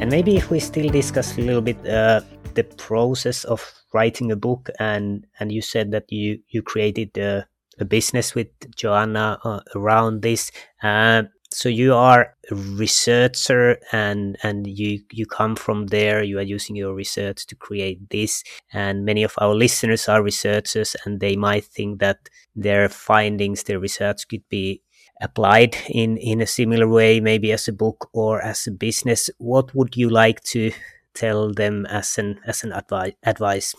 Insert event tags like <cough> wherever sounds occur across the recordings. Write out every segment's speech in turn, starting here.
And maybe if we still discuss a little bit uh, the process of writing a book, and and you said that you you created a, a business with Joanna uh, around this. Uh, so you are a researcher, and and you you come from there. You are using your research to create this, and many of our listeners are researchers, and they might think that their findings, their research could be applied in in a similar way maybe as a book or as a business what would you like to tell them as an as an advice advice?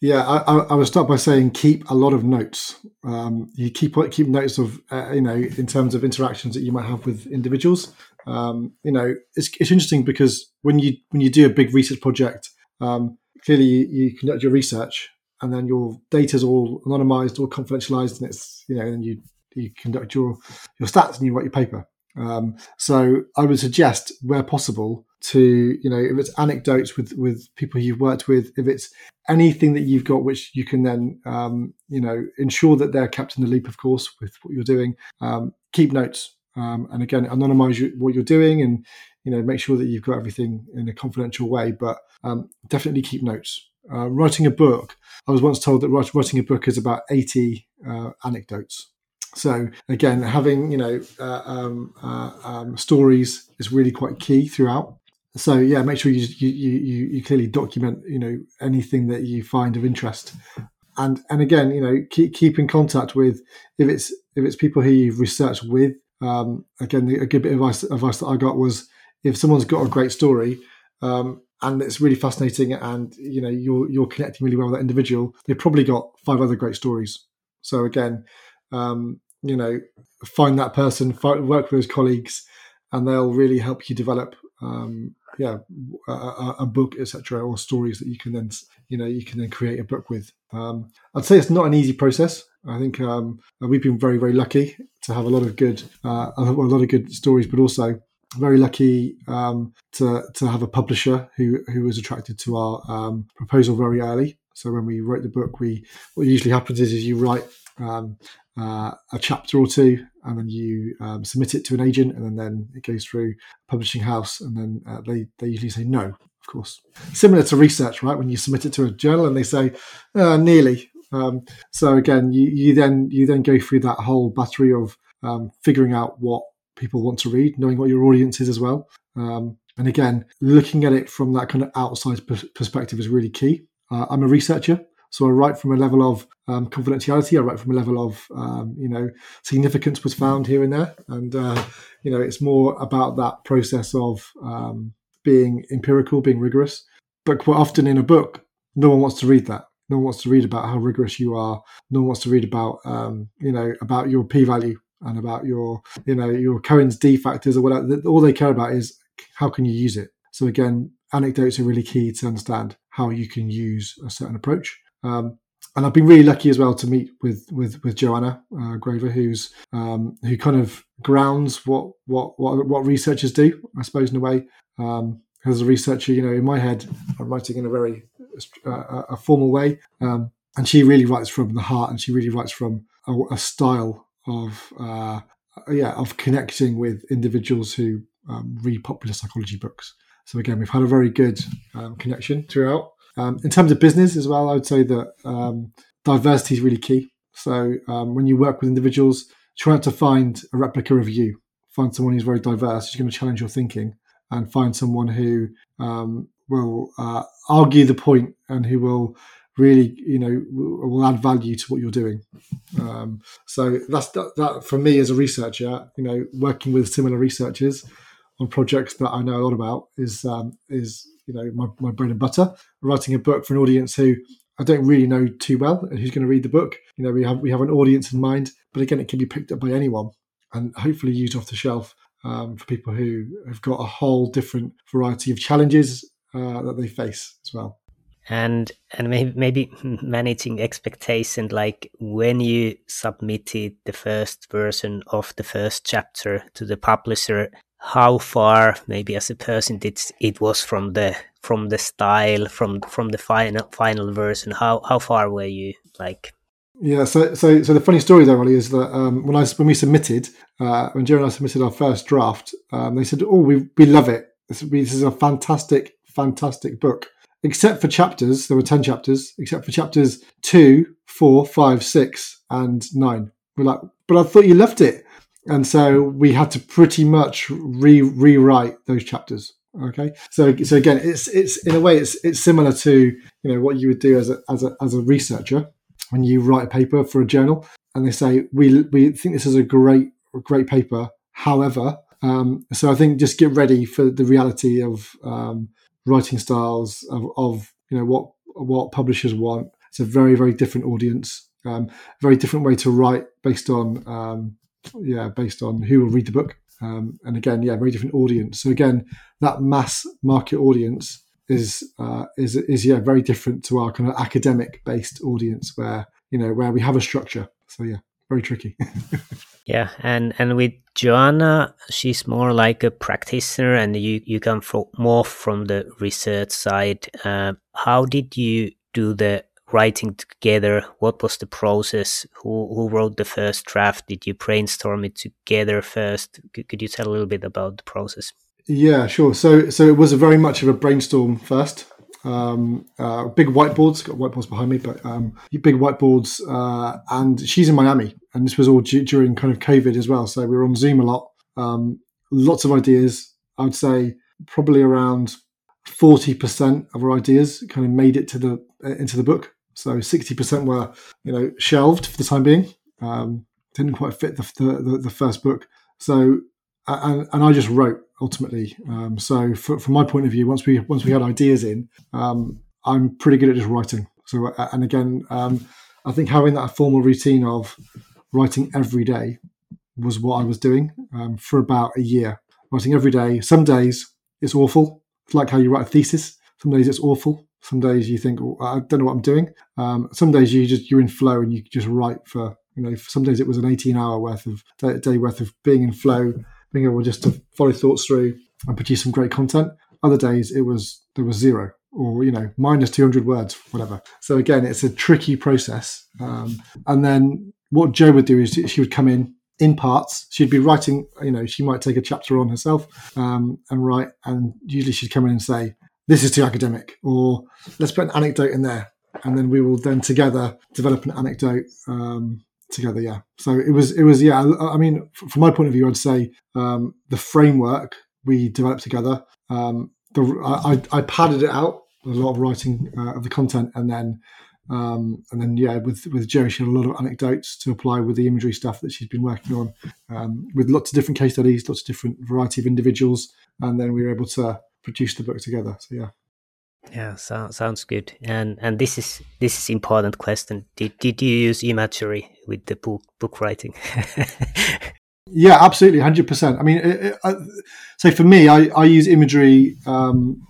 Yeah i i would start by saying keep a lot of notes. Um, you keep keep notes of uh, you know in terms of interactions that you might have with individuals. Um, you know it's, it's interesting because when you when you do a big research project um, clearly you, you conduct your research and then your data is all anonymized or confidentialized and it's you know and you you conduct your your stats and you write your paper. Um, so I would suggest, where possible, to you know if it's anecdotes with with people you've worked with, if it's anything that you've got which you can then um, you know ensure that they're kept in the loop, of course, with what you're doing. Um, keep notes, um, and again, anonymize what you're doing, and you know make sure that you've got everything in a confidential way. But um, definitely keep notes. Uh, writing a book, I was once told that writing a book is about 80 uh, anecdotes. So again, having you know uh, um, uh, um, stories is really quite key throughout. So yeah, make sure you, you you you clearly document you know anything that you find of interest, and and again you know keep keep in contact with if it's if it's people who you've researched with. Um, again, a good bit of advice, advice that I got was if someone's got a great story, um, and it's really fascinating and you know you're you're connecting really well with that individual they've probably got five other great stories so again um, you know, find that person, work with those colleagues, and they'll really help you develop, um, yeah, a, a book, etc., or stories that you can then, you know, you can then create a book with. Um, I'd say it's not an easy process. I think um, we've been very, very lucky to have a lot of good, uh, a lot of good stories, but also very lucky um, to to have a publisher who who was attracted to our um, proposal very early. So when we wrote the book, we what usually happens is, is you write um, uh, a chapter or two, and then you um, submit it to an agent, and then, then it goes through a publishing house, and then uh, they they usually say no. Of course, similar to research, right? When you submit it to a journal and they say uh, nearly. Um, so again, you, you then you then go through that whole battery of um, figuring out what people want to read, knowing what your audience is as well. Um, and again, looking at it from that kind of outside perspective is really key. Uh, I'm a researcher, so I write from a level of um, confidentiality. I write from a level of um, you know significance was found here and there, and uh, you know it's more about that process of um, being empirical, being rigorous. But quite often in a book, no one wants to read that. No one wants to read about how rigorous you are. No one wants to read about um, you know about your p-value and about your you know your Cohen's d factors or whatever. All they care about is how can you use it. So again, anecdotes are really key to understand how you can use a certain approach. Um, and I've been really lucky as well to meet with with with Joanna uh, Grover, who's um, who kind of grounds what what what what researchers do, I suppose, in a way. Um, as a researcher, you know, in my head, I'm writing in a very uh, a formal way, um, and she really writes from the heart, and she really writes from a, a style of uh, yeah of connecting with individuals who um, read popular psychology books. So again, we've had a very good um, connection throughout. Um, in terms of business as well, I would say that um, diversity is really key. So um, when you work with individuals, try to find a replica of you. Find someone who's very diverse, who's going to challenge your thinking, and find someone who um, will uh, argue the point and who will really, you know, will add value to what you're doing. Um, so that's that, that, for me as a researcher. You know, working with similar researchers on projects that I know a lot about is um, is you know my, my bread and butter. Writing a book for an audience who I don't really know too well and who's going to read the book. You know, we have we have an audience in mind, but again, it can be picked up by anyone and hopefully used off the shelf um, for people who have got a whole different variety of challenges uh, that they face as well and and maybe maybe <laughs> managing expectation like when you submitted the first version of the first chapter to the publisher how far maybe as a person it, it was from the from the style from from the final final version how how far were you like yeah so so so the funny story there really is that um, when i when we submitted uh, when Joe and i submitted our first draft um, they said oh we we love it this, this is a fantastic fantastic book except for chapters, there were 10 chapters, except for chapters two, four, five, six, and 9. We're like, but I thought you loved it. And so we had to pretty much re- rewrite those chapters. Okay. So, so again, it's, it's, in a way, it's, it's similar to, you know, what you would do as a, as a, as a researcher when you write a paper for a journal and they say, we, we think this is a great, great paper. However, um, so I think just get ready for the reality of, um, writing styles of, of you know what what publishers want. It's a very very different audience, um, very different way to write based on um, yeah based on who will read the book. Um, and again, yeah, very different audience. So again, that mass market audience is uh, is is yeah very different to our kind of academic based audience where you know where we have a structure. So yeah, very tricky. <laughs> yeah, and and with Joanna, she's more like a practitioner, and you you come from more from the research side. Uh, how did you do the writing together? What was the process? Who who wrote the first draft? Did you brainstorm it together first? Could, could you tell a little bit about the process? Yeah, sure. So so it was very much of a brainstorm first um, uh, big whiteboards. Got whiteboards behind me, but um, big whiteboards. Uh, and she's in Miami, and this was all d- during kind of COVID as well. So we were on Zoom a lot. Um, lots of ideas. I would say probably around forty percent of our ideas kind of made it to the into the book. So sixty percent were you know shelved for the time being. Um, didn't quite fit the, the, the first book. So and, and I just wrote ultimately. Um, so for, from my point of view, once we once we had ideas in, um, I'm pretty good at just writing. So and again, um, I think having that formal routine of writing every day was what I was doing um, for about a year. Writing every day. Some days it's awful. It's like how you write a thesis. Some days it's awful. Some days you think oh, I don't know what I'm doing. Um, some days you just you're in flow and you just write for you know. Some days it was an 18 hour worth of day, day worth of being in flow being able just to follow thoughts through and produce some great content. Other days it was there was zero or you know minus 200 words whatever so again it's a tricky process um, and then what joe would do is she would come in in parts she'd be writing you know she might take a chapter on herself um, and write and usually she'd come in and say this is too academic or let's put an anecdote in there and then we will then together develop an anecdote um, together. Yeah. So it was it was yeah. I mean, from my point of view, I'd say um, the framework we developed together. Um, the I, I padded it out a lot of writing uh, of the content, and then um, and then yeah, with with Joe, she had a lot of anecdotes to apply with the imagery stuff that she's been working on, um, with lots of different case studies, lots of different variety of individuals, and then we were able to produce the book together. So yeah. Yeah, so, sounds good. And and this is this is important question. Did did you use imagery with the book book writing? <laughs> yeah, absolutely, hundred percent. I mean, it, it, uh, so for me, I, I use imagery. Um,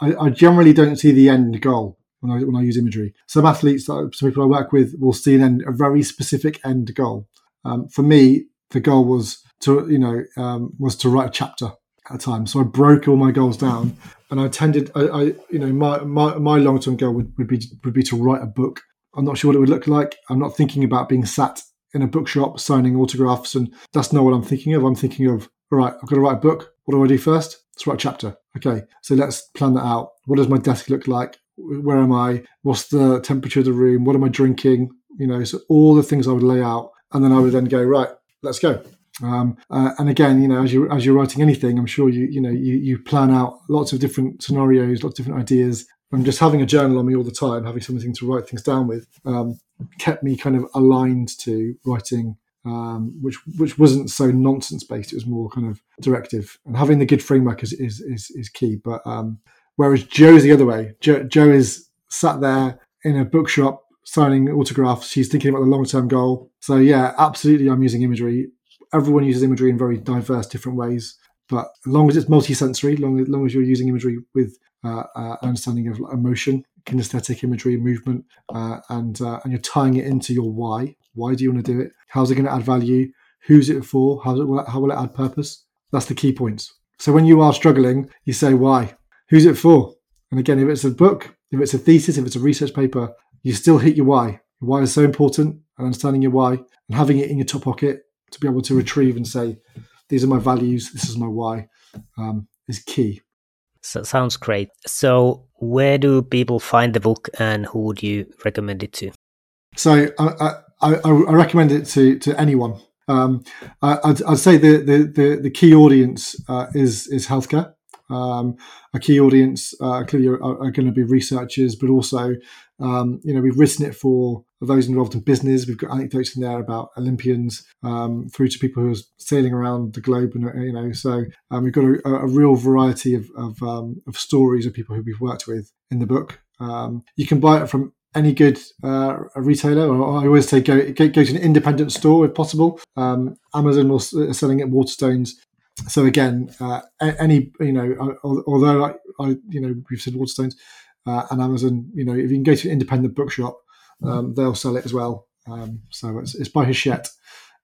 I, I, generally don't see the end goal when I when I use imagery. Some athletes, some people I work with, will see an end, a very specific end goal. Um, for me, the goal was to you know um, was to write a chapter at a time. So I broke all my goals down <laughs> and I tended, I, I you know, my my, my long term goal would, would be would be to write a book. I'm not sure what it would look like. I'm not thinking about being sat in a bookshop signing autographs, and that's not what I'm thinking of. I'm thinking of, all right, I've got to write a book. What do I do first? Let's write a chapter. Okay, so let's plan that out. What does my desk look like? Where am I? What's the temperature of the room? What am I drinking? You know, so all the things I would lay out, and then I would then go right. Let's go. Um, uh, and again, you know, as you as you're writing anything, I'm sure you you know you you plan out lots of different scenarios, lots of different ideas. And just having a journal on me all the time, having something to write things down with, um, kept me kind of aligned to writing, um, which which wasn't so nonsense based. It was more kind of directive. And having the good framework is is is, is key. But um, whereas Joe's the other way. Joe, Joe is sat there in a bookshop signing autographs. She's thinking about the long term goal. So yeah, absolutely, I'm using imagery everyone uses imagery in very diverse different ways. But as long as it's multi-sensory, long, as long as you're using imagery with uh, uh, understanding of emotion, kinesthetic imagery, movement, uh, and uh, and you're tying it into your why. Why do you want to do it? How's it going to add value? Who's it for? How, will it, how will it add purpose? That's the key points. So when you are struggling, you say why. Who's it for? And again, if it's a book, if it's a thesis, if it's a research paper, you still hit your why. Why is so important, and understanding your why and having it in your top pocket to be able to retrieve and say, "These are my values. This is my why," um, is key. So sounds great. So where do people find the book, and who would you recommend it to? So I, I, I recommend it to to anyone. Um, I'd, I'd, say the, the, the, the key audience uh, is is healthcare. Um, a key audience uh, clearly are, are, going to be researchers, but also, um, you know, we've written it for those involved in business. We've got anecdotes in there about Olympians um, through to people who are sailing around the globe, and you know, so um, we've got a, a, real variety of of, um, of, stories of people who we've worked with in the book. Um, you can buy it from any good uh, retailer, or I always say go, go, go to an independent store if possible. Um, Amazon was uh, selling at Waterstones. So again, uh, any you know, although I, I, you know we've said Waterstones uh, and Amazon, you know, if you can go to an independent bookshop, um, they'll sell it as well. Um, so it's, it's by Hachette.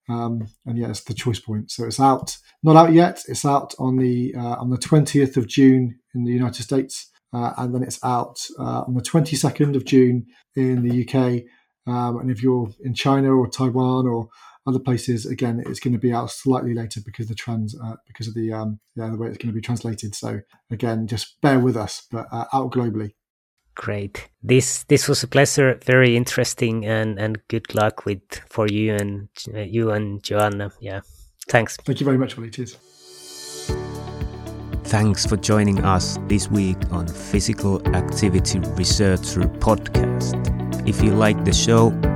Um, and yeah, it's the choice point. So it's out, not out yet. It's out on the uh, on the twentieth of June in the United States, uh, and then it's out uh, on the 22nd of June in the UK. Um, and if you're in China or Taiwan or other places, again, it's going to be out slightly later because the trans uh, because of the um, yeah the way it's going to be translated. So again, just bear with us, but uh, out globally. Great. This this was a pleasure. Very interesting, and and good luck with for you and uh, you and Joanna. Yeah. Thanks. Thank you very much, Olli. Cheers. Thanks for joining us this week on Physical Activity Researcher Podcast. If you like the show,